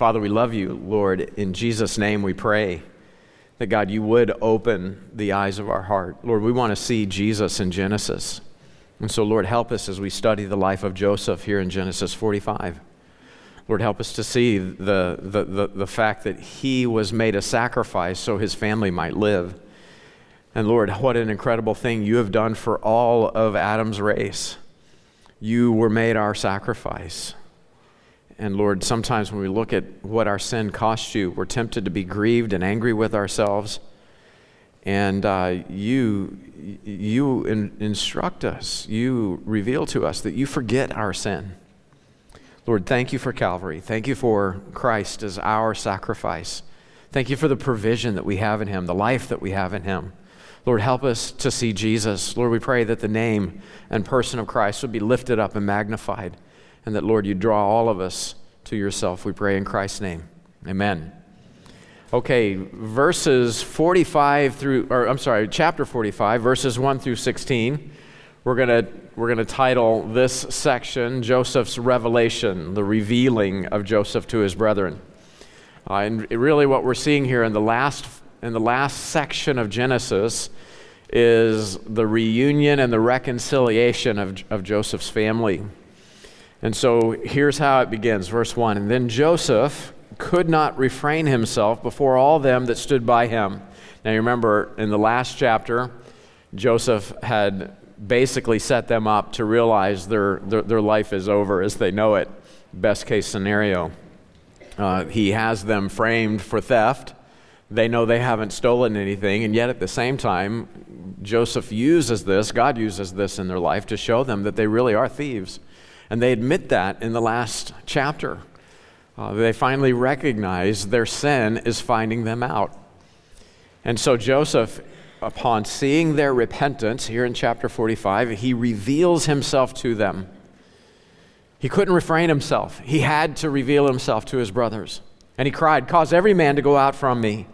Father, we love you, Lord. In Jesus' name we pray that, God, you would open the eyes of our heart. Lord, we want to see Jesus in Genesis. And so, Lord, help us as we study the life of Joseph here in Genesis 45. Lord, help us to see the, the, the, the, fact that he was made a sacrifice so his family might live. And Lord, what an incredible thing you have done for all of Adam's race. You were made our sacrifice. And Lord, sometimes when we look at what our sin cost you, we're tempted to be grieved and angry with ourselves. And uh, you, you in, instruct us, you reveal to us that you forget our sin. Lord, thank you for Calvary. Thank you for Christ as our sacrifice. Thank you for the provision that we have in Him, the life that we have in Him. Lord, help us to see Jesus. Lord, we pray that the name and person of Christ would be lifted up and magnified and that, Lord, you draw all of us to yourself. We pray in Christ's name. Amen. Okay, verses 45 through, or I'm sorry, chapter 45, verses 1 through 16. We're going to we're going to title this section Joseph's Revelation, the revealing of Joseph to his brethren. Uh, and really, what we're seeing here in the last in the last section of Genesis is the reunion and the reconciliation of, of Joseph's family. And so here's how it begins, verse 1. And then Joseph could not refrain himself before all them that stood by him. Now you remember in the last chapter, Joseph had basically set them up to realize their, their, their life is over as they know it. Best case scenario. Uh, he has them framed for theft. They know they haven't stolen anything, and yet at the same time, Joseph uses this, God uses this in their life to show them that they really are thieves. And they admit that in the last chapter. Uh, they finally recognize their sin is finding them out. And so Joseph, upon seeing their repentance here in chapter 45, he reveals himself to them. He couldn't refrain himself. He had to reveal himself to his brothers. And he cried, Cause every man to go out from me.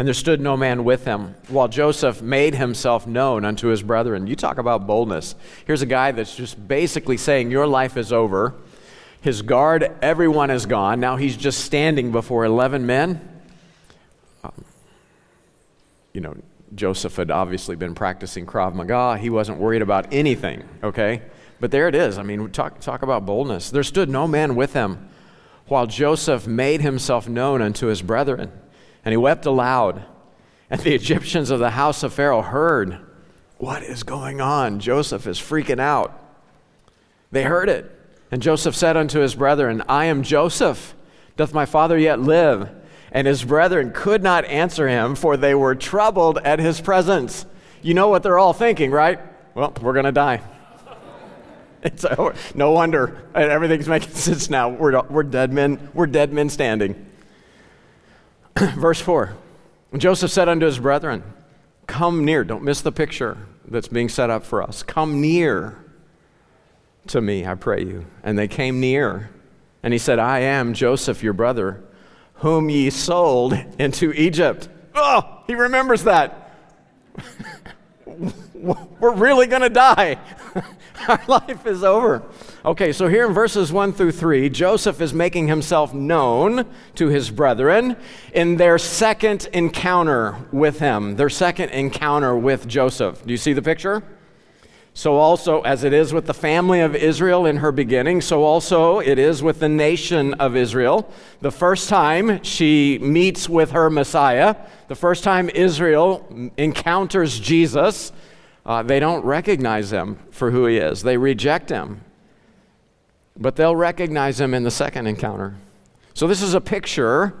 And there stood no man with him, while Joseph made himself known unto his brethren. You talk about boldness. Here's a guy that's just basically saying, Your life is over. His guard, everyone is gone. Now he's just standing before 11 men. Um, you know, Joseph had obviously been practicing Krav Maga. He wasn't worried about anything, okay? But there it is. I mean, talk, talk about boldness. There stood no man with him, while Joseph made himself known unto his brethren. And he wept aloud. And the Egyptians of the house of Pharaoh heard, What is going on? Joseph is freaking out. They heard it. And Joseph said unto his brethren, I am Joseph. Doth my father yet live? And his brethren could not answer him, for they were troubled at his presence. You know what they're all thinking, right? Well, we're going to die. It's over. No wonder. Everything's making sense now. We're, we're dead men. We're dead men standing. Verse 4 Joseph said unto his brethren, Come near. Don't miss the picture that's being set up for us. Come near to me, I pray you. And they came near. And he said, I am Joseph, your brother, whom ye sold into Egypt. Oh, he remembers that. We're really going to die. Our life is over. Okay, so here in verses 1 through 3, Joseph is making himself known to his brethren in their second encounter with him, their second encounter with Joseph. Do you see the picture? So, also, as it is with the family of Israel in her beginning, so also it is with the nation of Israel. The first time she meets with her Messiah, the first time Israel encounters Jesus, uh, they don't recognize him for who he is, they reject him. But they'll recognize him in the second encounter. So, this is a picture,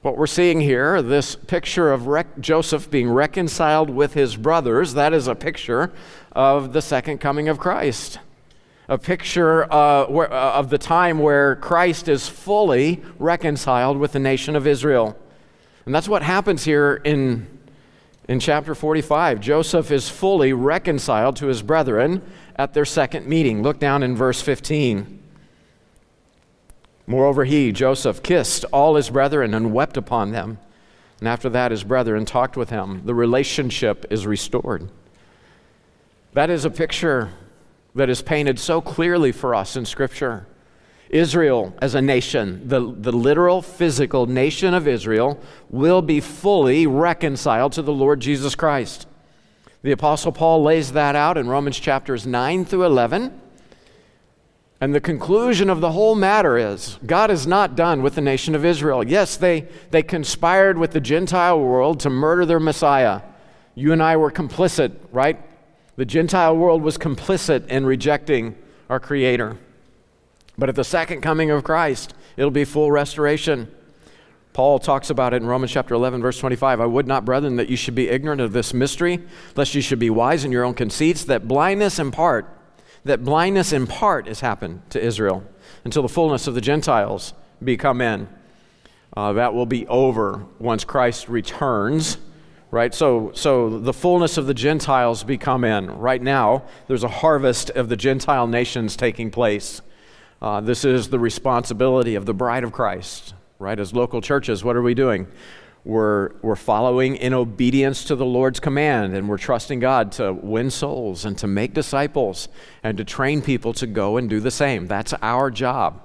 what we're seeing here, this picture of rec- Joseph being reconciled with his brothers, that is a picture of the second coming of Christ. A picture uh, where, uh, of the time where Christ is fully reconciled with the nation of Israel. And that's what happens here in, in chapter 45. Joseph is fully reconciled to his brethren at their second meeting. Look down in verse 15. Moreover, he, Joseph, kissed all his brethren and wept upon them. And after that, his brethren talked with him. The relationship is restored. That is a picture that is painted so clearly for us in Scripture. Israel as a nation, the, the literal physical nation of Israel, will be fully reconciled to the Lord Jesus Christ. The Apostle Paul lays that out in Romans chapters 9 through 11. And the conclusion of the whole matter is God is not done with the nation of Israel. Yes, they, they conspired with the Gentile world to murder their Messiah. You and I were complicit, right? The Gentile world was complicit in rejecting our Creator. But at the second coming of Christ, it'll be full restoration. Paul talks about it in Romans chapter 11, verse 25. I would not, brethren, that you should be ignorant of this mystery, lest you should be wise in your own conceits, that blindness in part, that blindness in part has happened to Israel until the fullness of the Gentiles be come in. Uh, that will be over once Christ returns, right? So, so the fullness of the Gentiles be come in. Right now, there's a harvest of the Gentile nations taking place. Uh, this is the responsibility of the bride of Christ right? As local churches, what are we doing? We're, we're following in obedience to the Lord's command, and we're trusting God to win souls and to make disciples and to train people to go and do the same. That's our job.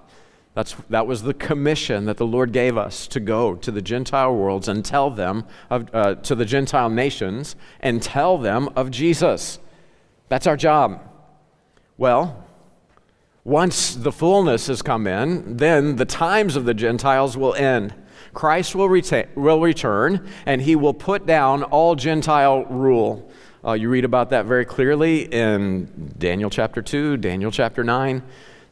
That's, that was the commission that the Lord gave us to go to the Gentile worlds and tell them, of, uh, to the Gentile nations, and tell them of Jesus. That's our job. Well, once the fullness has come in, then the times of the Gentiles will end. Christ will, reta- will return, and he will put down all Gentile rule. Uh, you read about that very clearly in Daniel chapter 2, Daniel chapter 9.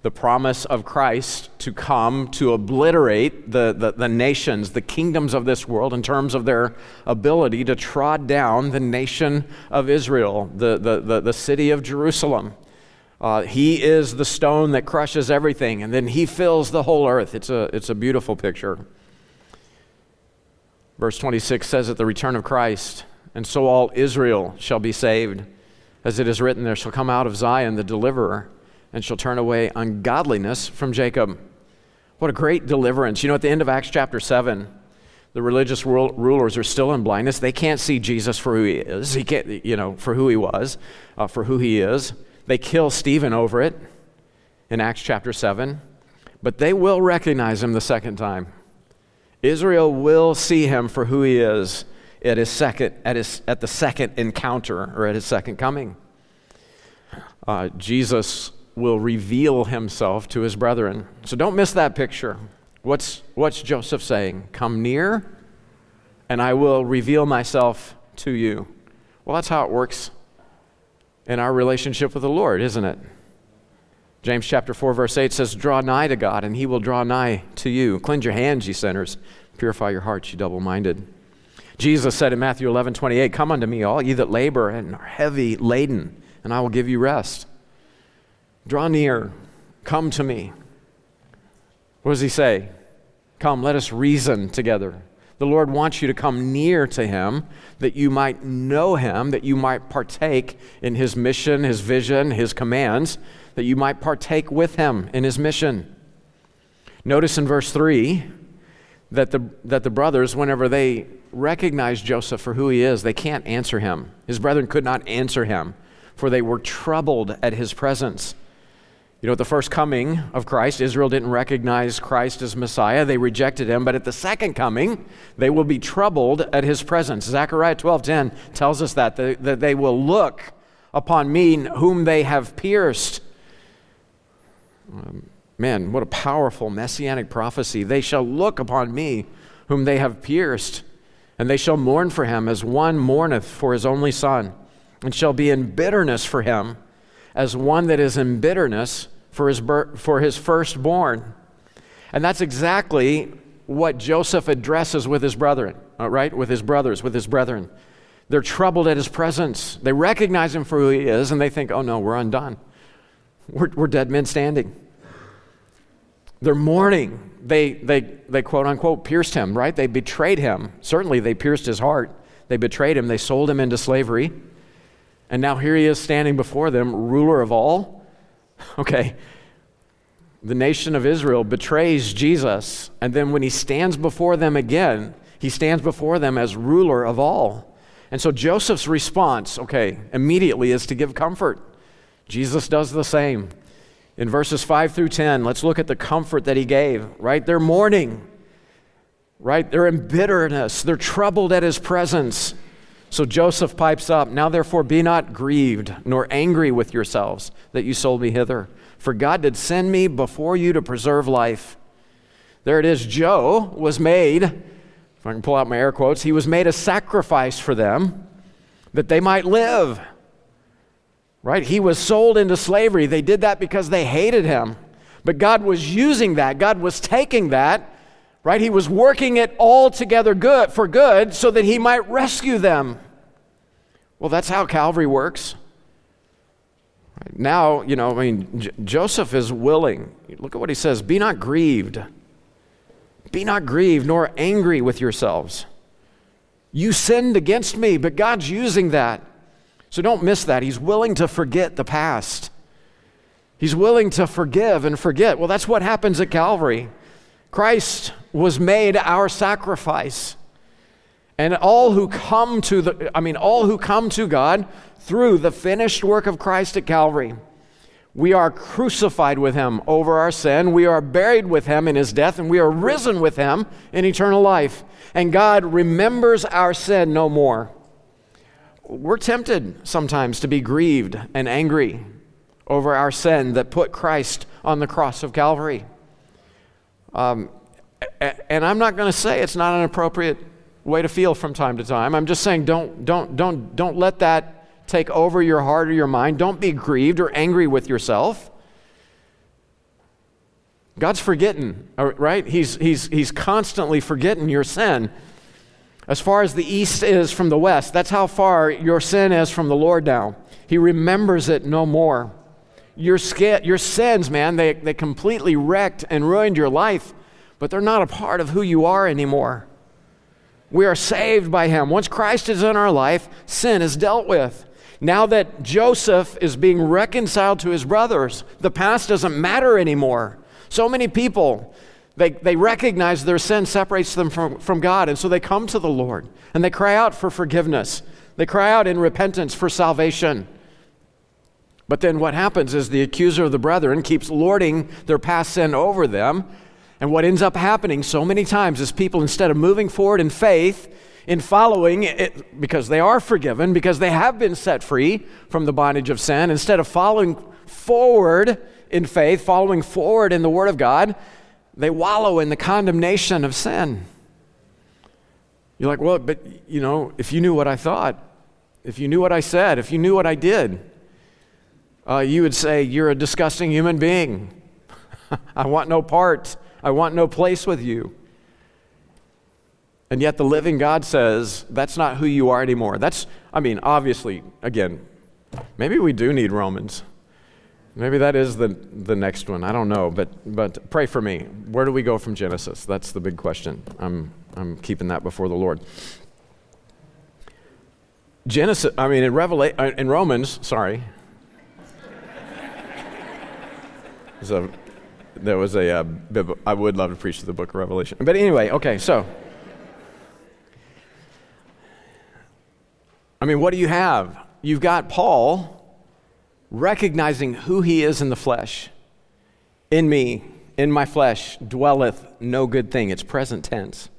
The promise of Christ to come to obliterate the, the, the nations, the kingdoms of this world, in terms of their ability to trod down the nation of Israel, the, the, the, the city of Jerusalem. Uh, he is the stone that crushes everything, and then he fills the whole earth. It's a, it's a beautiful picture. Verse 26 says, At the return of Christ, and so all Israel shall be saved. As it is written, There shall come out of Zion the deliverer, and shall turn away ungodliness from Jacob. What a great deliverance. You know, at the end of Acts chapter 7, the religious rulers are still in blindness. They can't see Jesus for who he is. He can't, you know, for who he was, uh, for who he is. They kill Stephen over it in Acts chapter 7, but they will recognize him the second time. Israel will see him for who he is at, his second, at, his, at the second encounter or at his second coming. Uh, Jesus will reveal himself to his brethren. So don't miss that picture. What's, what's Joseph saying? Come near, and I will reveal myself to you. Well, that's how it works in our relationship with the Lord, isn't it? James chapter 4 verse 8 says, "Draw nigh to God, and he will draw nigh to you. Cleanse your hands, ye sinners. Purify your hearts, ye double-minded." Jesus said in Matthew 11, 28, Come unto me, all ye that labor and are heavy laden, and I will give you rest. Draw near, come to me. What does he say? Come, let us reason together. The Lord wants you to come near to Him that you might know Him, that you might partake in His mission, His vision, His commands, that you might partake with Him in His mission. Notice in verse 3 that the, that the brothers, whenever they recognize Joseph for who he is, they can't answer him. His brethren could not answer him, for they were troubled at his presence. You know, at the first coming of Christ, Israel didn't recognize Christ as Messiah. They rejected him. But at the second coming, they will be troubled at his presence. Zechariah 12:10 tells us that, that they will look upon me whom they have pierced. Um, man, what a powerful messianic prophecy. They shall look upon me whom they have pierced, and they shall mourn for him as one mourneth for his only son, and shall be in bitterness for him as one that is in bitterness for his, for his firstborn. And that's exactly what Joseph addresses with his brethren, uh, right? With his brothers, with his brethren. They're troubled at his presence. They recognize him for who he is, and they think, oh no, we're undone. We're, we're dead men standing. They're mourning. They, they, they quote unquote pierced him, right? They betrayed him. Certainly, they pierced his heart. They betrayed him. They sold him into slavery. And now here he is standing before them, ruler of all. Okay. The nation of Israel betrays Jesus, and then when he stands before them again, he stands before them as ruler of all. And so Joseph's response, okay, immediately is to give comfort. Jesus does the same. In verses 5 through 10, let's look at the comfort that he gave, right? They're mourning, right? They're in bitterness, they're troubled at his presence. So Joseph pipes up, Now therefore be not grieved, nor angry with yourselves that you sold me hither. For God did send me before you to preserve life. There it is. Joe was made, if I can pull out my air quotes, he was made a sacrifice for them that they might live. Right? He was sold into slavery. They did that because they hated him. But God was using that. God was taking that, right? He was working it all together good for good so that he might rescue them. Well, that's how Calvary works. Now, you know, I mean, J- Joseph is willing. Look at what he says Be not grieved. Be not grieved, nor angry with yourselves. You sinned against me, but God's using that. So don't miss that. He's willing to forget the past. He's willing to forgive and forget. Well, that's what happens at Calvary. Christ was made our sacrifice. And all who come to the I mean all who come to God through the finished work of Christ at Calvary. We are crucified with him over our sin. We are buried with him in his death, and we are risen with him in eternal life. And God remembers our sin no more. We're tempted sometimes to be grieved and angry over our sin that put Christ on the cross of Calvary. Um, and I'm not going to say it's not an appropriate way to feel from time to time. I'm just saying don't, don't, don't, don't let that take over your heart or your mind. Don't be grieved or angry with yourself. God's forgetting, uh, right? He's, he's, he's constantly forgetting your sin. As far as the east is from the west, that's how far your sin is from the Lord now. He remembers it no more. Your, your sins, man, they, they completely wrecked and ruined your life, but they're not a part of who you are anymore. We are saved by Him. Once Christ is in our life, sin is dealt with. Now that Joseph is being reconciled to his brothers, the past doesn't matter anymore. So many people, they, they recognize their sin separates them from, from God, and so they come to the Lord and they cry out for forgiveness. They cry out in repentance for salvation. But then what happens is the accuser of the brethren keeps lording their past sin over them. And what ends up happening so many times is people, instead of moving forward in faith, in following it because they are forgiven, because they have been set free from the bondage of sin, instead of following forward in faith, following forward in the Word of God, they wallow in the condemnation of sin. You're like, well, but you know, if you knew what I thought, if you knew what I said, if you knew what I did, uh, you would say, You're a disgusting human being. I want no part, I want no place with you. And yet the living God says, that's not who you are anymore. That's, I mean, obviously, again, maybe we do need Romans. Maybe that is the, the next one. I don't know. But, but pray for me. Where do we go from Genesis? That's the big question. I'm, I'm keeping that before the Lord. Genesis, I mean, in, Revela- uh, in Romans, sorry. So, there was a, uh, I would love to preach the book of Revelation. But anyway, okay, so. I mean, what do you have? You've got Paul recognizing who he is in the flesh. In me, in my flesh, dwelleth no good thing. It's present tense.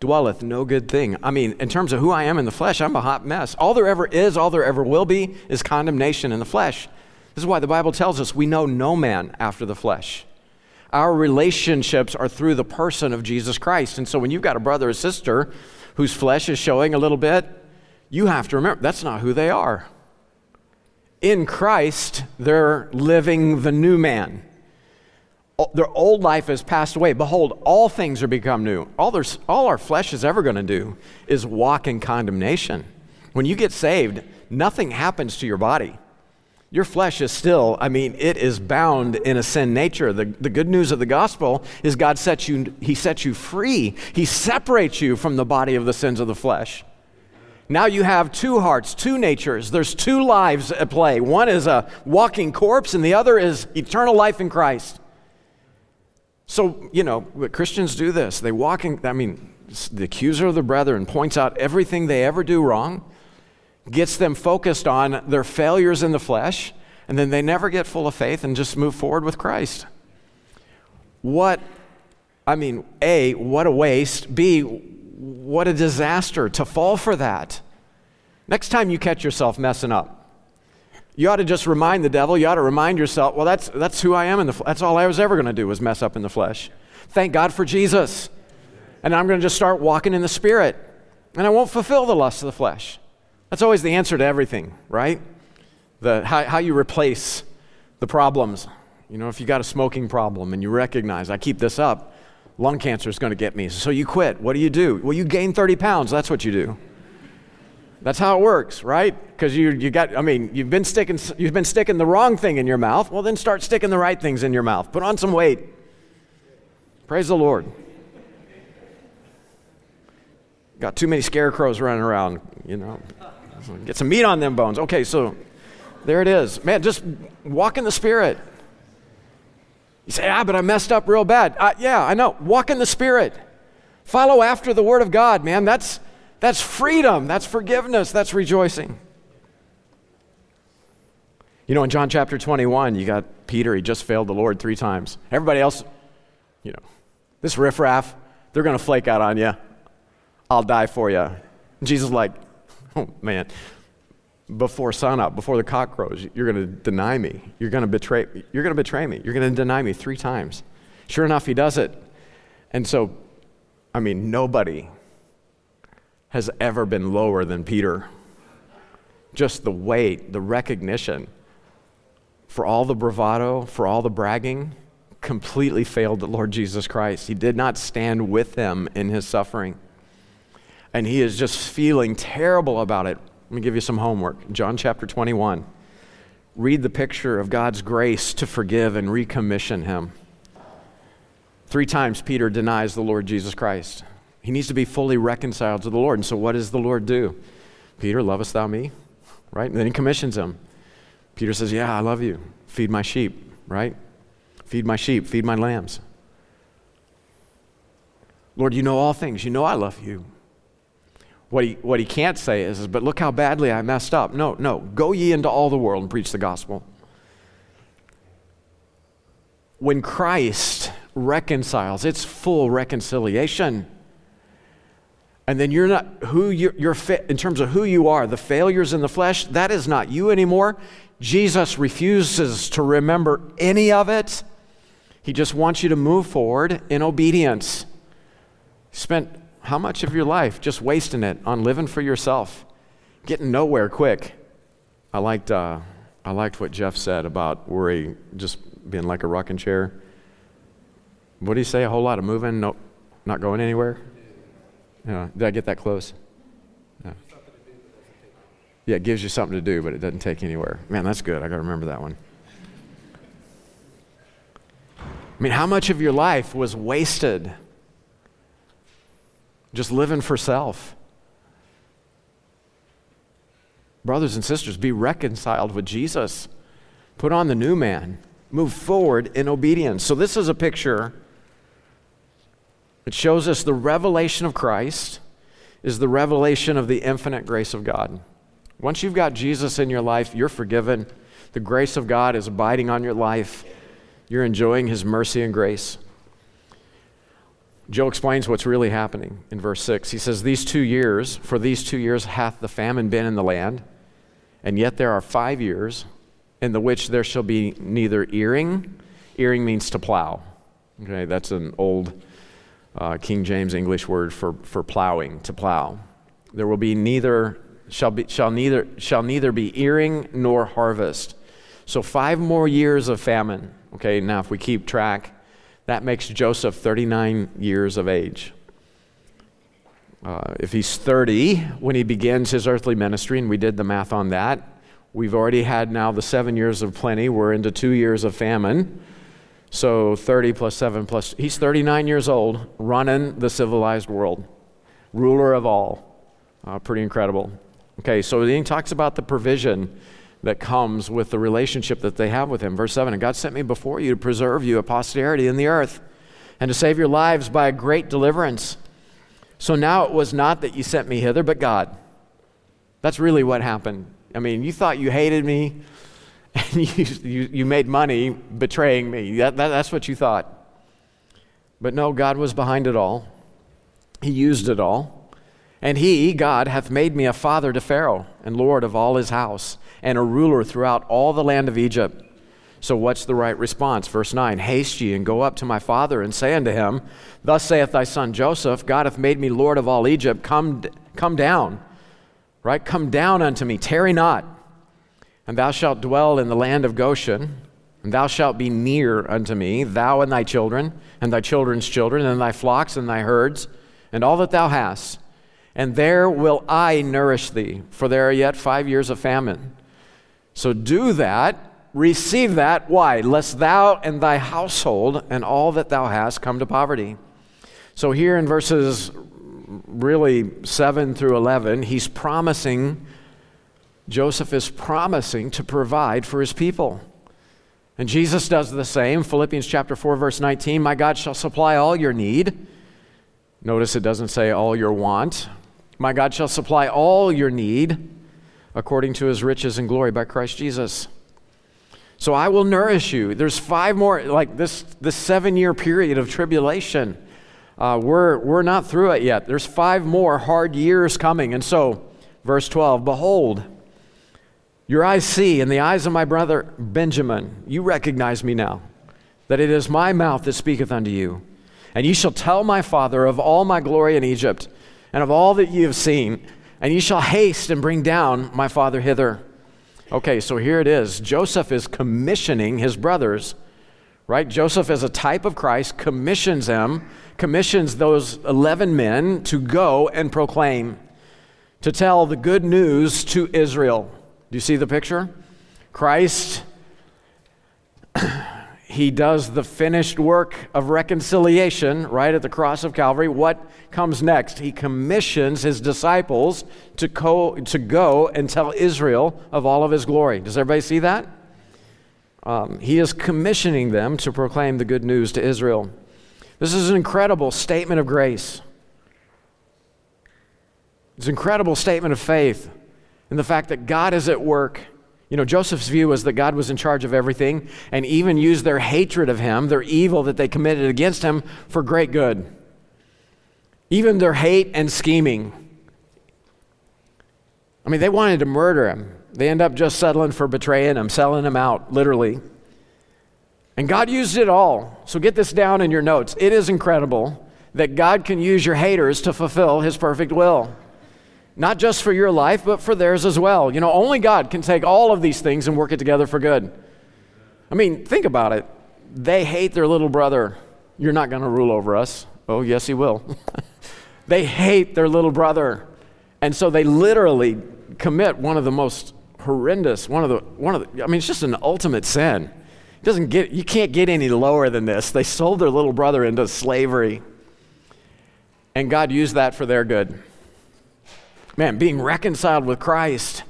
Dwelleth no good thing. I mean, in terms of who I am in the flesh, I'm a hot mess. All there ever is, all there ever will be, is condemnation in the flesh. This is why the Bible tells us we know no man after the flesh. Our relationships are through the person of Jesus Christ. And so when you've got a brother or sister whose flesh is showing a little bit, you have to remember that's not who they are. In Christ, they're living the new man. Their old life has passed away. Behold, all things are become new. All, all our flesh is ever going to do is walk in condemnation. When you get saved, nothing happens to your body. Your flesh is still, I mean, it is bound in a sin nature. The, the good news of the gospel is God sets you, He sets you free. He separates you from the body of the sins of the flesh. Now you have two hearts, two natures. There's two lives at play. One is a walking corpse, and the other is eternal life in Christ. So, you know, Christians do this. They walk in, I mean, the accuser of the brethren points out everything they ever do wrong, gets them focused on their failures in the flesh, and then they never get full of faith and just move forward with Christ. What, I mean, A, what a waste. B, what a disaster to fall for that. Next time you catch yourself messing up, you ought to just remind the devil, you ought to remind yourself, well, that's, that's who I am in the flesh. That's all I was ever going to do was mess up in the flesh. Thank God for Jesus. And I'm going to just start walking in the Spirit. And I won't fulfill the lust of the flesh. That's always the answer to everything, right? The, how, how you replace the problems. You know, if you got a smoking problem and you recognize, I keep this up, lung cancer is going to get me. So you quit. What do you do? Well, you gain 30 pounds. That's what you do. That's how it works, right? Because you, you got, I mean, you've been, sticking, you've been sticking the wrong thing in your mouth. Well, then start sticking the right things in your mouth. Put on some weight. Praise the Lord. Got too many scarecrows running around, you know. Get some meat on them bones. Okay, so there it is. Man, just walk in the Spirit. You say, ah, but I messed up real bad. Uh, yeah, I know. Walk in the Spirit. Follow after the Word of God, man. That's that's freedom, that's forgiveness, that's rejoicing. You know, in John chapter 21, you got Peter, he just failed the Lord three times. Everybody else, you know, this riffraff, they're going to flake out on you. I'll die for you. Jesus like, oh man, before sunup, before the cock crows, you're going to deny me. You're going to betray. You're going to betray me. You're going to deny me three times. Sure enough, he does it. And so, I mean, nobody has ever been lower than Peter. Just the weight, the recognition for all the bravado, for all the bragging, completely failed the Lord Jesus Christ. He did not stand with them in his suffering. And he is just feeling terrible about it. Let me give you some homework. John chapter 21. Read the picture of God's grace to forgive and recommission him. Three times Peter denies the Lord Jesus Christ. He needs to be fully reconciled to the Lord. And so, what does the Lord do? Peter, lovest thou me? Right? And then he commissions him. Peter says, Yeah, I love you. Feed my sheep, right? Feed my sheep, feed my lambs. Lord, you know all things. You know I love you. What he, what he can't say is, But look how badly I messed up. No, no. Go ye into all the world and preach the gospel. When Christ reconciles, it's full reconciliation and then you're not who you're, you're fa- in terms of who you are the failures in the flesh that is not you anymore jesus refuses to remember any of it he just wants you to move forward in obedience spent how much of your life just wasting it on living for yourself getting nowhere quick i liked uh, i liked what jeff said about worry just being like a rocking chair what do you say a whole lot of moving no, not going anywhere yeah. Did I get that close? Yeah. Yeah, it gives you something to do, but it doesn't take anywhere. Man, that's good. I got to remember that one. I mean, how much of your life was wasted just living for self? Brothers and sisters, be reconciled with Jesus. Put on the new man. Move forward in obedience. So, this is a picture it shows us the revelation of Christ is the revelation of the infinite grace of God. Once you've got Jesus in your life, you're forgiven. The grace of God is abiding on your life. You're enjoying his mercy and grace. Joe explains what's really happening in verse 6. He says, These two years, for these two years hath the famine been in the land, and yet there are five years in the which there shall be neither earing. Earing means to plow. Okay, that's an old uh, King James English word for, for plowing, to plow. There will be neither, shall, be, shall, neither, shall neither be earing nor harvest. So, five more years of famine. Okay, now if we keep track, that makes Joseph 39 years of age. Uh, if he's 30 when he begins his earthly ministry, and we did the math on that, we've already had now the seven years of plenty. We're into two years of famine. So 30 plus 7 plus, he's 39 years old, running the civilized world, ruler of all. Uh, pretty incredible. Okay, so then he talks about the provision that comes with the relationship that they have with him. Verse 7 And God sent me before you to preserve you a posterity in the earth and to save your lives by a great deliverance. So now it was not that you sent me hither, but God. That's really what happened. I mean, you thought you hated me and you, you, you made money betraying me. That, that, that's what you thought. But no, God was behind it all. He used it all. And he, God, hath made me a father to Pharaoh, and Lord of all his house, and a ruler throughout all the land of Egypt. So, what's the right response? Verse 9 Haste ye and go up to my father, and say unto him, Thus saith thy son Joseph, God hath made me Lord of all Egypt. Come, come down, right? Come down unto me, tarry not and thou shalt dwell in the land of Goshen, and thou shalt be near unto me, thou and thy children, and thy children's children, and thy flocks and thy herds, and all that thou hast. And there will I nourish thee, for there are yet five years of famine. So do that, receive that. Why? Lest thou and thy household and all that thou hast come to poverty. So here in verses really 7 through 11, he's promising Joseph is promising to provide for his people. And Jesus does the same. Philippians chapter 4 verse 19, "My God shall supply all your need." Notice it doesn't say all your want. "My God shall supply all your need according to his riches and glory by Christ Jesus." So I will nourish you. There's five more, like this, this seven year period of tribulation. Uh, we're, we're not through it yet. There's five more hard years coming. And so, verse 12, behold, your eyes see, in the eyes of my brother Benjamin, you recognize me now, that it is my mouth that speaketh unto you. And ye shall tell my father of all my glory in Egypt, and of all that ye have seen, and ye shall haste and bring down my father hither. Okay, so here it is. Joseph is commissioning his brothers, right? Joseph, as a type of Christ, commissions them, commissions those 11 men to go and proclaim, to tell the good news to Israel. Do you see the picture? Christ, he does the finished work of reconciliation right at the cross of Calvary. What comes next? He commissions his disciples to, co- to go and tell Israel of all of his glory. Does everybody see that? Um, he is commissioning them to proclaim the good news to Israel. This is an incredible statement of grace. It's an incredible statement of faith and the fact that God is at work. You know, Joseph's view was that God was in charge of everything and even used their hatred of him, their evil that they committed against him, for great good. Even their hate and scheming. I mean, they wanted to murder him. They end up just settling for betraying him, selling him out, literally. And God used it all. So get this down in your notes. It is incredible that God can use your haters to fulfill his perfect will not just for your life, but for theirs as well. You know, only God can take all of these things and work it together for good. I mean, think about it. They hate their little brother. You're not going to rule over us. Oh, yes, he will. they hate their little brother. And so they literally commit one of the most horrendous, one of the, one of the, I mean, it's just an ultimate sin. It doesn't get, you can't get any lower than this. They sold their little brother into slavery. And God used that for their good. Man, being reconciled with Christ.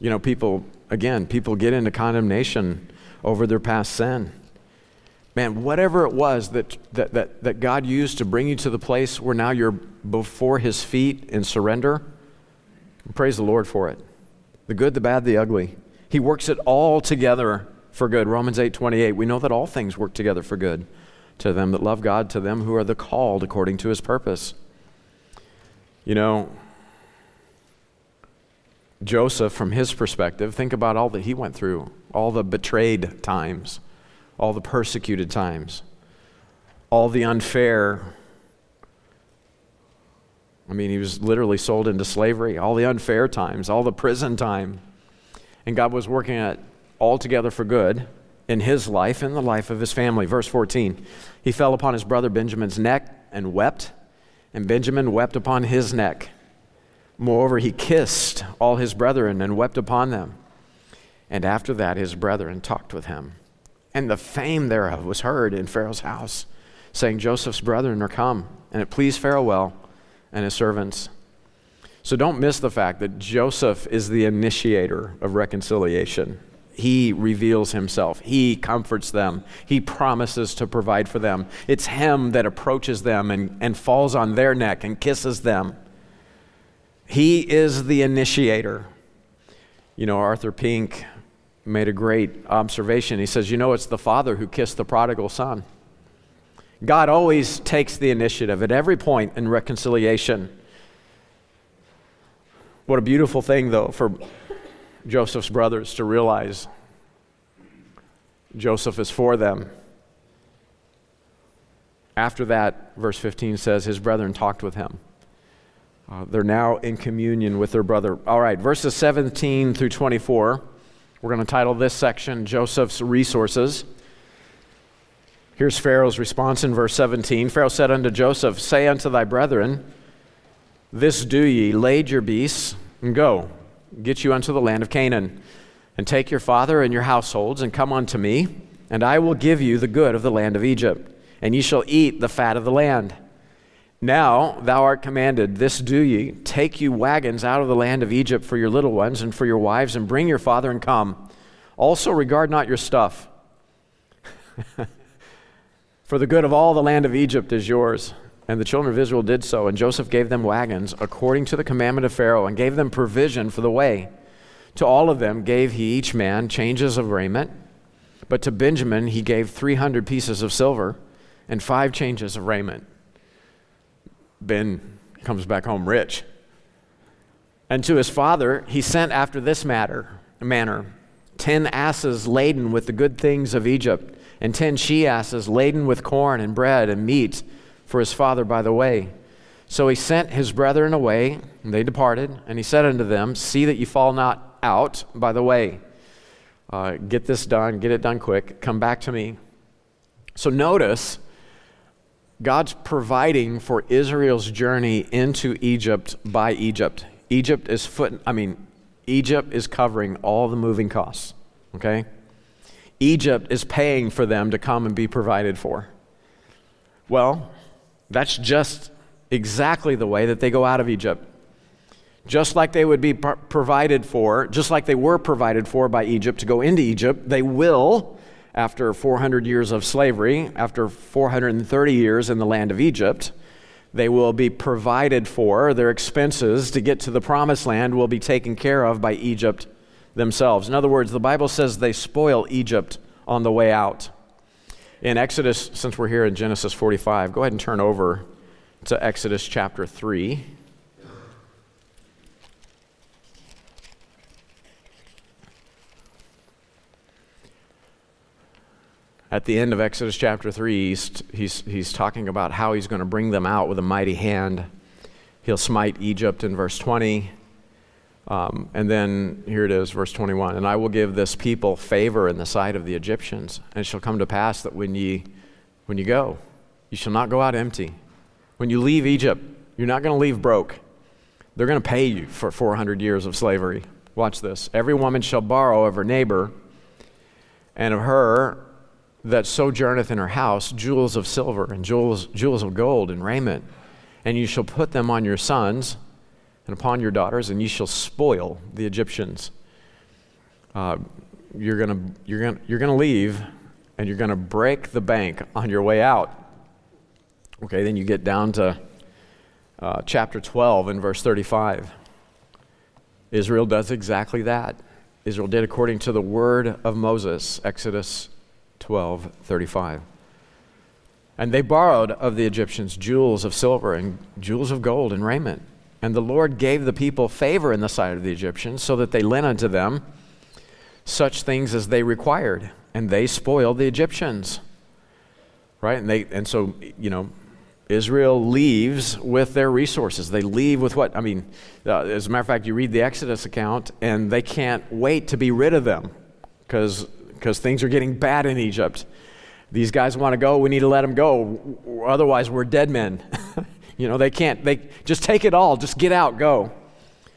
You know, people, again, people get into condemnation over their past sin. Man, whatever it was that, that, that, that God used to bring you to the place where now you're before His feet in surrender, praise the Lord for it. The good, the bad, the ugly. He works it all together for good. Romans 8 28. We know that all things work together for good to them that love God, to them who are the called according to his purpose. You know, Joseph, from his perspective, think about all that he went through, all the betrayed times, all the persecuted times, all the unfair. I mean, he was literally sold into slavery, all the unfair times, all the prison time. And God was working it all together for good in his life and the life of his family. Verse 14 He fell upon his brother Benjamin's neck and wept, and Benjamin wept upon his neck. Moreover, he kissed all his brethren and wept upon them. And after that, his brethren talked with him. And the fame thereof was heard in Pharaoh's house, saying, Joseph's brethren are come. And it pleased Pharaoh well and his servants. So don't miss the fact that Joseph is the initiator of reconciliation. He reveals himself. He comforts them. He promises to provide for them. It's him that approaches them and, and falls on their neck and kisses them. He is the initiator. You know, Arthur Pink made a great observation. He says, You know, it's the father who kissed the prodigal son. God always takes the initiative at every point in reconciliation. What a beautiful thing, though, for Joseph's brothers to realize Joseph is for them. After that, verse 15 says, His brethren talked with him. Uh, they're now in communion with their brother. All right, verses 17 through 24. We're going to title this section Joseph's Resources. Here's Pharaoh's response in verse 17 Pharaoh said unto Joseph, Say unto thy brethren, This do ye, lade your beasts, and go, get you unto the land of Canaan, and take your father and your households, and come unto me, and I will give you the good of the land of Egypt, and ye shall eat the fat of the land. Now thou art commanded, this do ye, take you wagons out of the land of Egypt for your little ones and for your wives, and bring your father and come. Also regard not your stuff. for the good of all the land of Egypt is yours. And the children of Israel did so, and Joseph gave them wagons according to the commandment of Pharaoh, and gave them provision for the way. To all of them gave he each man changes of raiment, but to Benjamin he gave 300 pieces of silver and five changes of raiment. Ben comes back home rich. And to his father he sent after this matter, manner ten asses laden with the good things of Egypt, and ten she asses laden with corn and bread and meat for his father by the way. So he sent his brethren away, and they departed, and he said unto them, See that ye fall not out by the way. Uh, get this done, get it done quick, come back to me. So notice God's providing for Israel's journey into Egypt by Egypt. Egypt is foot, I mean, Egypt is covering all the moving costs, okay? Egypt is paying for them to come and be provided for. Well, that's just exactly the way that they go out of Egypt. Just like they would be provided for, just like they were provided for by Egypt to go into Egypt, they will after 400 years of slavery, after 430 years in the land of Egypt. They will be provided for. Their expenses to get to the promised land will be taken care of by Egypt themselves. In other words, the Bible says they spoil Egypt on the way out. In Exodus, since we're here in Genesis 45, go ahead and turn over to Exodus chapter 3. at the end of Exodus chapter 3, he's, he's, he's talking about how he's going to bring them out with a mighty hand. He'll smite Egypt in verse 20. Um, and then here it is, verse 21 And I will give this people favor in the sight of the Egyptians, and it shall come to pass that when ye, when you go, you shall not go out empty. When you leave Egypt, you're not going to leave broke. They're going to pay you for 400 years of slavery. Watch this. Every woman shall borrow of her neighbor, and of her that sojourneth in her house jewels of silver and jewels, jewels of gold and raiment. And you shall put them on your sons and upon your daughters, and you shall spoil the Egyptians. Uh, you're going you're gonna, you're gonna leave, and you're going to break the bank on your way out. Okay, then you get down to uh, chapter 12 and verse 35. Israel does exactly that. Israel did according to the word of Moses, Exodus 12 35. And they borrowed of the Egyptians jewels of silver and jewels of gold and raiment. And the Lord gave the people favor in the sight of the Egyptians, so that they lent unto them such things as they required. And they spoiled the Egyptians. Right? And, they, and so, you know, Israel leaves with their resources. They leave with what? I mean, uh, as a matter of fact, you read the Exodus account, and they can't wait to be rid of them because things are getting bad in Egypt. These guys want to go, we need to let them go. Otherwise, we're dead men. you know, they can't, they just take it all, just get out, go.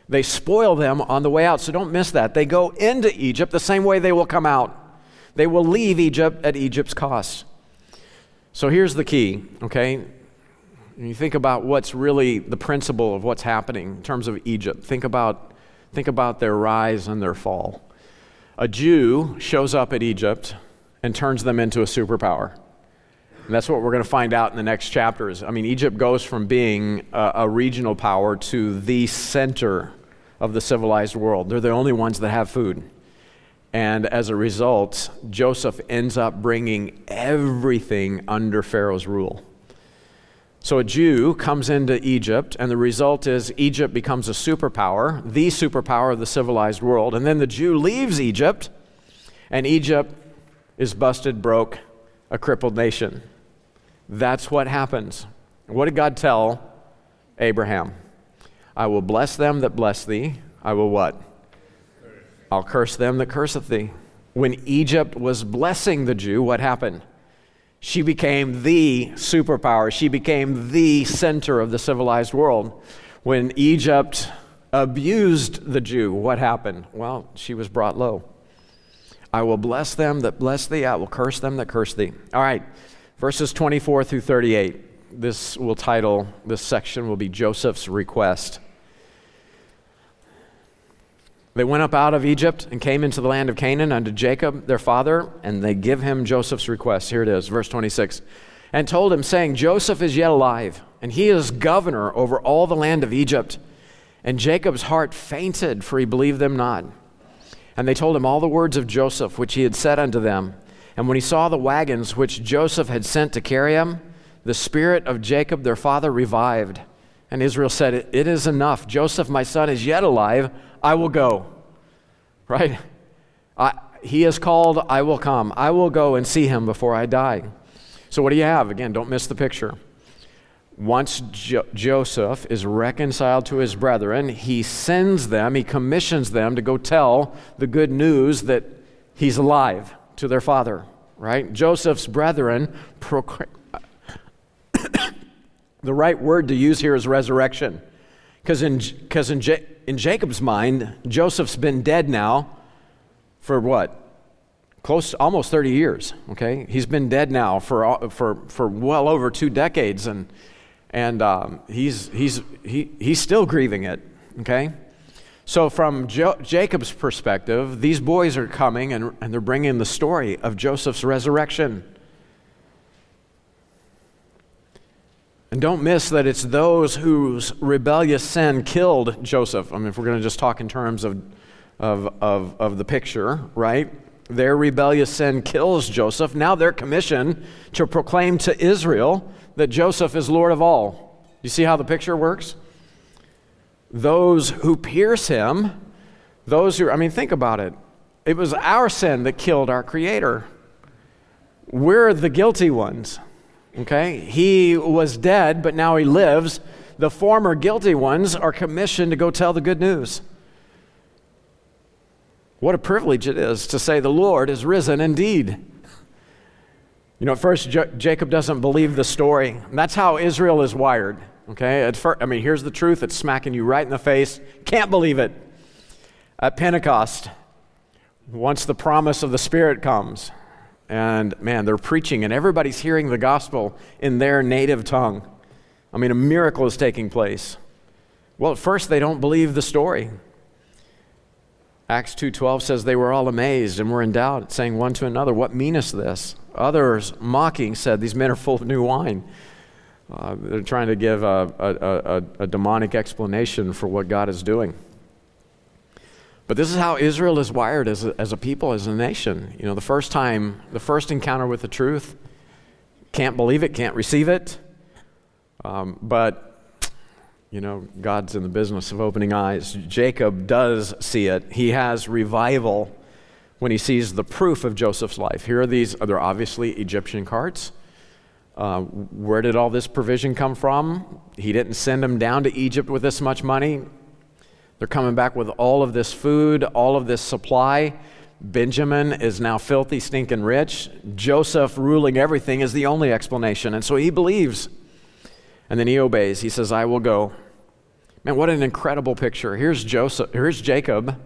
They spoil them on the way out, so don't miss that. They go into Egypt the same way they will come out. They will leave Egypt at Egypt's cost. So here's the key, okay? When you think about what's really the principle of what's happening in terms of Egypt, think about, think about their rise and their fall a Jew shows up at Egypt and turns them into a superpower. And that's what we're going to find out in the next chapters. I mean, Egypt goes from being a, a regional power to the center of the civilized world. They're the only ones that have food. And as a result, Joseph ends up bringing everything under Pharaoh's rule. So a Jew comes into Egypt, and the result is Egypt becomes a superpower, the superpower of the civilized world. And then the Jew leaves Egypt, and Egypt is busted, broke, a crippled nation. That's what happens. What did God tell Abraham? I will bless them that bless thee. I will what? I'll curse them that curseth thee. When Egypt was blessing the Jew, what happened? She became the superpower. She became the center of the civilized world. When Egypt abused the Jew, what happened? Well, she was brought low. I will bless them that bless thee, I will curse them that curse thee. All right, verses 24 through 38. This will title, this section will be Joseph's request. They went up out of Egypt and came into the land of Canaan unto Jacob their father, and they give him Joseph's request. Here it is, verse 26. And told him, saying, Joseph is yet alive, and he is governor over all the land of Egypt. And Jacob's heart fainted, for he believed them not. And they told him all the words of Joseph, which he had said unto them. And when he saw the wagons which Joseph had sent to carry him, the spirit of Jacob their father revived. And Israel said, It is enough. Joseph, my son, is yet alive. I will go. Right? I, he is called, I will come. I will go and see him before I die. So, what do you have? Again, don't miss the picture. Once jo- Joseph is reconciled to his brethren, he sends them, he commissions them to go tell the good news that he's alive to their father, right? Joseph's brethren the right word to use here is resurrection. Because in, cause in, in Jacob's mind, Joseph's been dead now for what? Close almost 30 years, okay? He's been dead now for, for, for well over two decades, and, and um, he's, he's, he, he's still grieving it, okay? So, from jo- Jacob's perspective, these boys are coming and, and they're bringing the story of Joseph's resurrection. And don't miss that it's those whose rebellious sin killed Joseph. I mean, if we're going to just talk in terms of, of, of, of the picture, right? Their rebellious sin kills Joseph. Now they're commissioned to proclaim to Israel that Joseph is Lord of all. You see how the picture works? Those who pierce him, those who, I mean, think about it. It was our sin that killed our Creator. We're the guilty ones. Okay? He was dead, but now he lives. The former guilty ones are commissioned to go tell the good news. What a privilege it is to say, The Lord is risen indeed. You know, at first, J- Jacob doesn't believe the story. And that's how Israel is wired. Okay? I mean, here's the truth it's smacking you right in the face. Can't believe it. At Pentecost, once the promise of the Spirit comes, and man, they're preaching, and everybody's hearing the gospel in their native tongue. I mean, a miracle is taking place. Well, at first they don't believe the story. Acts 2:12 says they were all amazed and were in doubt, saying one to another, "What meanest this?" Others, mocking, said, "These men are full of new wine." Uh, they're trying to give a, a, a, a demonic explanation for what God is doing. But this is how Israel is wired as a, as a people, as a nation. You know, the first time, the first encounter with the truth, can't believe it, can't receive it. Um, but, you know, God's in the business of opening eyes. Jacob does see it. He has revival when he sees the proof of Joseph's life. Here are these, they're obviously Egyptian carts. Uh, where did all this provision come from? He didn't send them down to Egypt with this much money. They're coming back with all of this food, all of this supply. Benjamin is now filthy, stinking rich. Joseph ruling everything is the only explanation. And so he believes. And then he obeys. He says, I will go. Man, what an incredible picture. Here's Joseph, here's Jacob.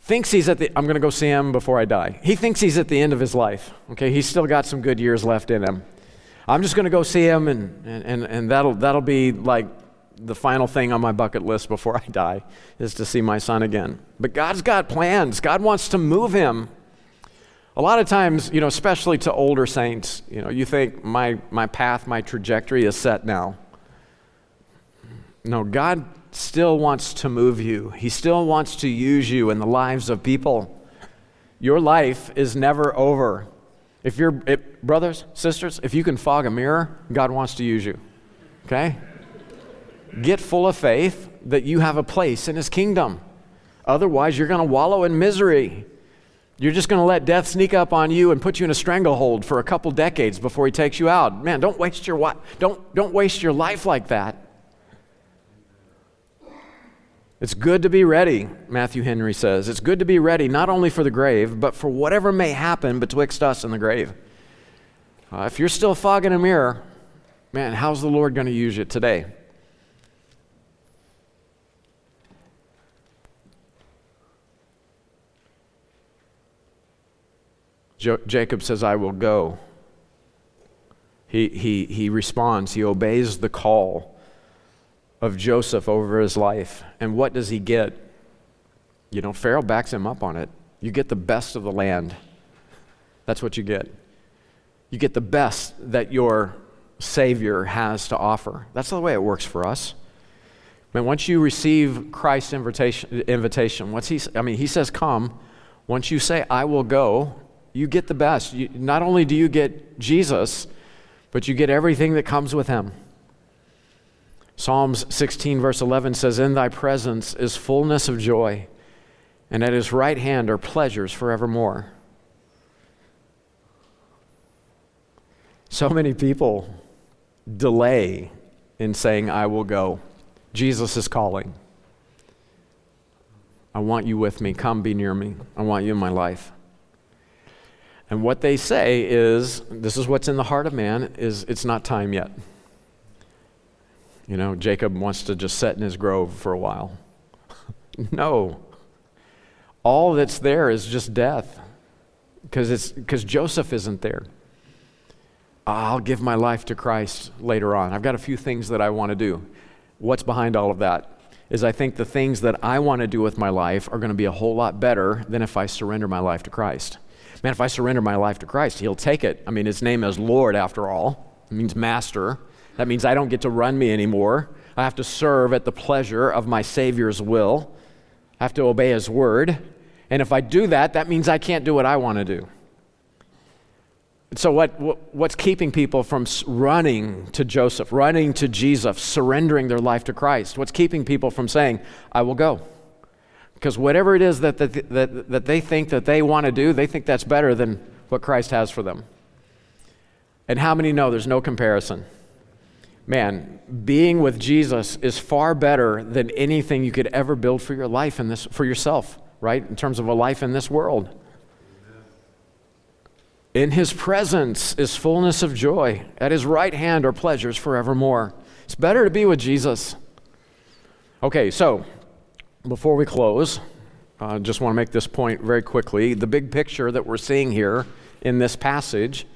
Thinks he's at the I'm gonna go see him before I die. He thinks he's at the end of his life. Okay, he's still got some good years left in him. I'm just gonna go see him and and, and that'll that'll be like the final thing on my bucket list before I die is to see my son again. But God's got plans. God wants to move him. A lot of times, you know, especially to older saints, you know, you think my, my path, my trajectory is set now. No, God, still wants to move you, He still wants to use you in the lives of people. Your life is never over. If you're, brothers, sisters, if you can fog a mirror, God wants to use you. Okay? Get full of faith that you have a place in His kingdom. Otherwise, you're going to wallow in misery. You're just going to let death sneak up on you and put you in a stranglehold for a couple decades before he takes you out. Man, don't waste your don't don't waste your life like that. It's good to be ready, Matthew Henry says. It's good to be ready not only for the grave, but for whatever may happen betwixt us and the grave. Uh, if you're still fogging a mirror, man, how's the Lord going to use you today? Jo- Jacob says, I will go. He, he, he responds, he obeys the call of Joseph over his life. And what does he get? You know, Pharaoh backs him up on it. You get the best of the land. That's what you get. You get the best that your Savior has to offer. That's the way it works for us. Man, once you receive Christ's invitation, invitation once he, I mean, he says, come. Once you say, I will go, you get the best. You, not only do you get Jesus, but you get everything that comes with him. Psalms 16, verse 11 says, In thy presence is fullness of joy, and at his right hand are pleasures forevermore. So many people delay in saying, I will go. Jesus is calling. I want you with me. Come be near me. I want you in my life. And what they say is this is what's in the heart of man is it's not time yet. You know, Jacob wants to just sit in his grove for a while. no. All that's there is just death. Because Joseph isn't there. I'll give my life to Christ later on. I've got a few things that I want to do. What's behind all of that? Is I think the things that I want to do with my life are going to be a whole lot better than if I surrender my life to Christ. Man, if I surrender my life to Christ, He'll take it. I mean, His name is Lord after all, it means master. That means I don't get to run me anymore. I have to serve at the pleasure of my Savior's will. I have to obey His word. And if I do that, that means I can't do what I want to do. So, what, what, what's keeping people from running to Joseph, running to Jesus, surrendering their life to Christ? What's keeping people from saying, I will go? Because whatever it is that, that, that, that they think that they want to do, they think that's better than what Christ has for them. And how many know there's no comparison? Man, being with Jesus is far better than anything you could ever build for your life in this for yourself, right? In terms of a life in this world. In his presence is fullness of joy. At his right hand are pleasures forevermore. It's better to be with Jesus. Okay, so before we close, I uh, just want to make this point very quickly. The big picture that we're seeing here in this passage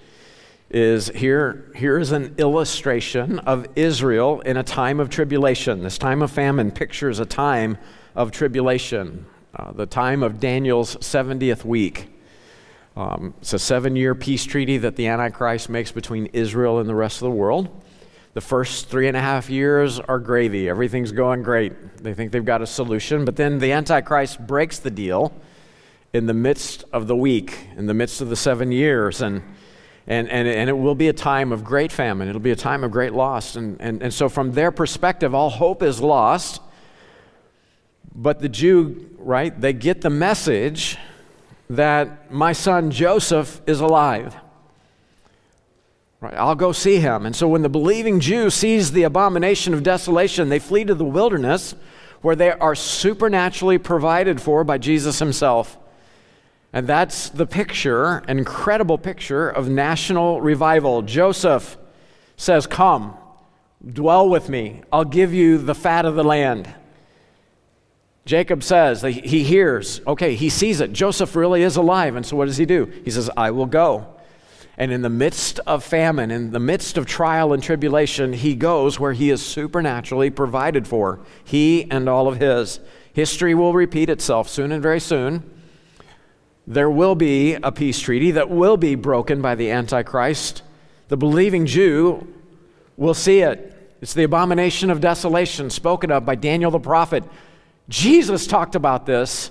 is here here's an illustration of Israel in a time of tribulation. This time of famine pictures a time of tribulation, uh, the time of Daniel's 70th week. Um, it's a seven year peace treaty that the Antichrist makes between Israel and the rest of the world. The first three and a half years are gravy. Everything's going great. They think they've got a solution. But then the Antichrist breaks the deal in the midst of the week, in the midst of the seven years. And, and, and, and it will be a time of great famine. It'll be a time of great loss. And, and, and so, from their perspective, all hope is lost. But the Jew, right, they get the message that my son Joseph is alive. Right, I'll go see him. And so when the believing Jew sees the abomination of desolation, they flee to the wilderness where they are supernaturally provided for by Jesus himself. And that's the picture, incredible picture of national revival. Joseph says, Come, dwell with me. I'll give you the fat of the land. Jacob says, he hears, okay, he sees it. Joseph really is alive. And so what does he do? He says, I will go. And in the midst of famine, in the midst of trial and tribulation, he goes where he is supernaturally provided for, he and all of his. History will repeat itself soon and very soon. There will be a peace treaty that will be broken by the Antichrist. The believing Jew will see it. It's the abomination of desolation spoken of by Daniel the prophet. Jesus talked about this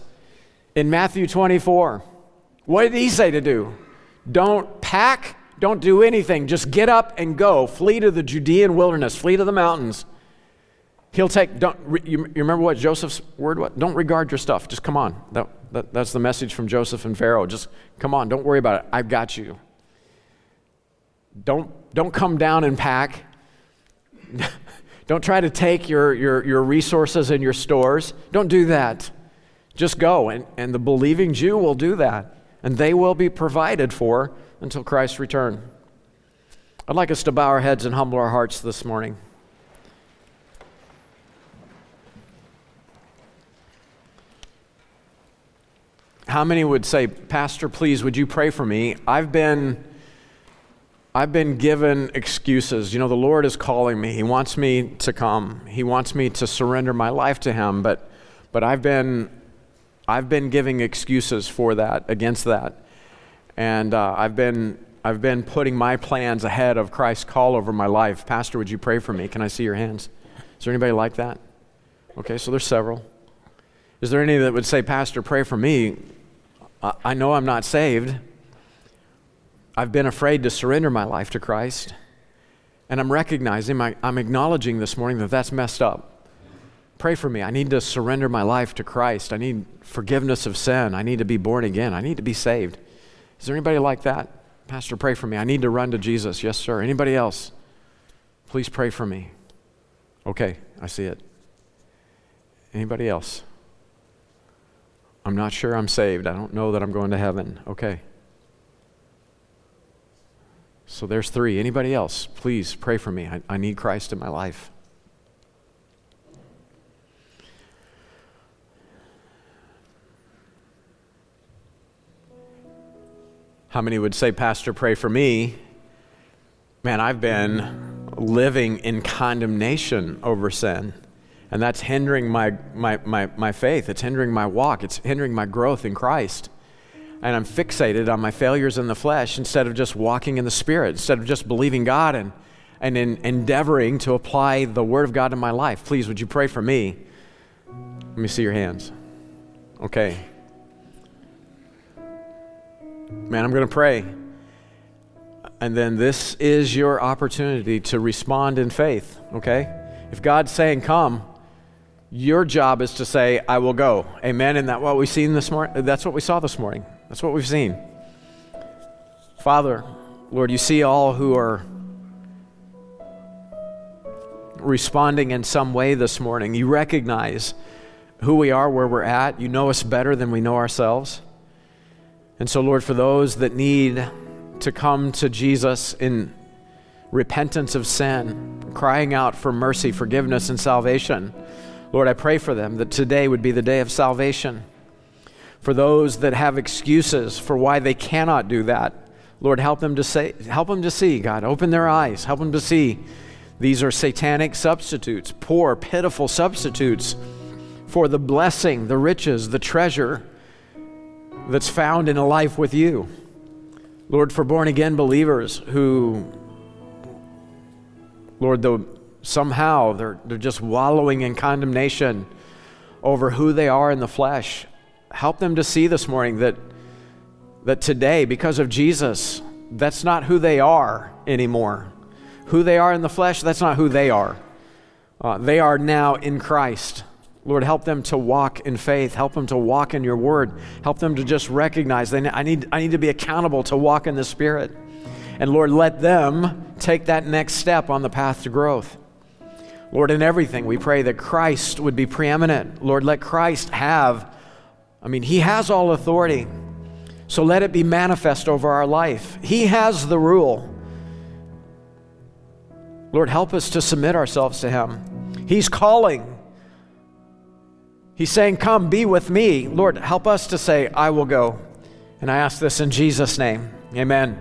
in Matthew 24. What did he say to do? Don't pack, don't do anything. Just get up and go. Flee to the Judean wilderness, flee to the mountains. He'll take, don't, you, remember what Joseph's word was? Don't regard your stuff. Just come on. That, that, that's the message from Joseph and Pharaoh. Just come on. Don't worry about it. I've got you. Don't, don't come down and pack. don't try to take your, your, your resources and your stores. Don't do that. Just go. And, and the believing Jew will do that. And they will be provided for until Christ's return. I'd like us to bow our heads and humble our hearts this morning. How many would say, Pastor, please, would you pray for me? I've been. I've been given excuses. You know, the Lord is calling me. He wants me to come. He wants me to surrender my life to Him, but, but I've, been, I've been giving excuses for that, against that. And uh, I've, been, I've been putting my plans ahead of Christ's call over my life. Pastor, would you pray for me? Can I see your hands? Is there anybody like that? Okay, so there's several. Is there any that would say, Pastor, pray for me? I know I'm not saved. I've been afraid to surrender my life to Christ. And I'm recognizing, I'm acknowledging this morning that that's messed up. Pray for me. I need to surrender my life to Christ. I need forgiveness of sin. I need to be born again. I need to be saved. Is there anybody like that? Pastor, pray for me. I need to run to Jesus. Yes, sir. Anybody else? Please pray for me. Okay, I see it. Anybody else? I'm not sure I'm saved. I don't know that I'm going to heaven. Okay. So there's three. Anybody else? Please pray for me. I, I need Christ in my life. How many would say, Pastor, pray for me? Man, I've been living in condemnation over sin. And that's hindering my, my, my, my faith. It's hindering my walk. It's hindering my growth in Christ. And I'm fixated on my failures in the flesh instead of just walking in the Spirit, instead of just believing God and, and in, endeavoring to apply the Word of God in my life. Please, would you pray for me? Let me see your hands. Okay. Man, I'm going to pray. And then this is your opportunity to respond in faith, okay? If God's saying, come, your job is to say, I will go. Amen. And that what we seen this morning? That's what we saw this morning. That's what we've seen. Father, Lord, you see all who are responding in some way this morning. You recognize who we are, where we're at. You know us better than we know ourselves. And so, Lord, for those that need to come to Jesus in repentance of sin, crying out for mercy, forgiveness, and salvation, Lord, I pray for them that today would be the day of salvation. For those that have excuses for why they cannot do that, Lord, help them to say, help them to see, God, open their eyes, help them to see these are satanic substitutes, poor, pitiful substitutes for the blessing, the riches, the treasure that's found in a life with you. Lord, for born again believers who, Lord, the somehow they're, they're just wallowing in condemnation over who they are in the flesh. Help them to see this morning that, that today, because of Jesus, that's not who they are anymore. Who they are in the flesh, that's not who they are. Uh, they are now in Christ. Lord, help them to walk in faith. Help them to walk in your word. Help them to just recognize they, I, need, I need to be accountable to walk in the Spirit. And Lord, let them take that next step on the path to growth. Lord, in everything, we pray that Christ would be preeminent. Lord, let Christ have, I mean, He has all authority. So let it be manifest over our life. He has the rule. Lord, help us to submit ourselves to Him. He's calling. He's saying, Come, be with me. Lord, help us to say, I will go. And I ask this in Jesus' name. Amen.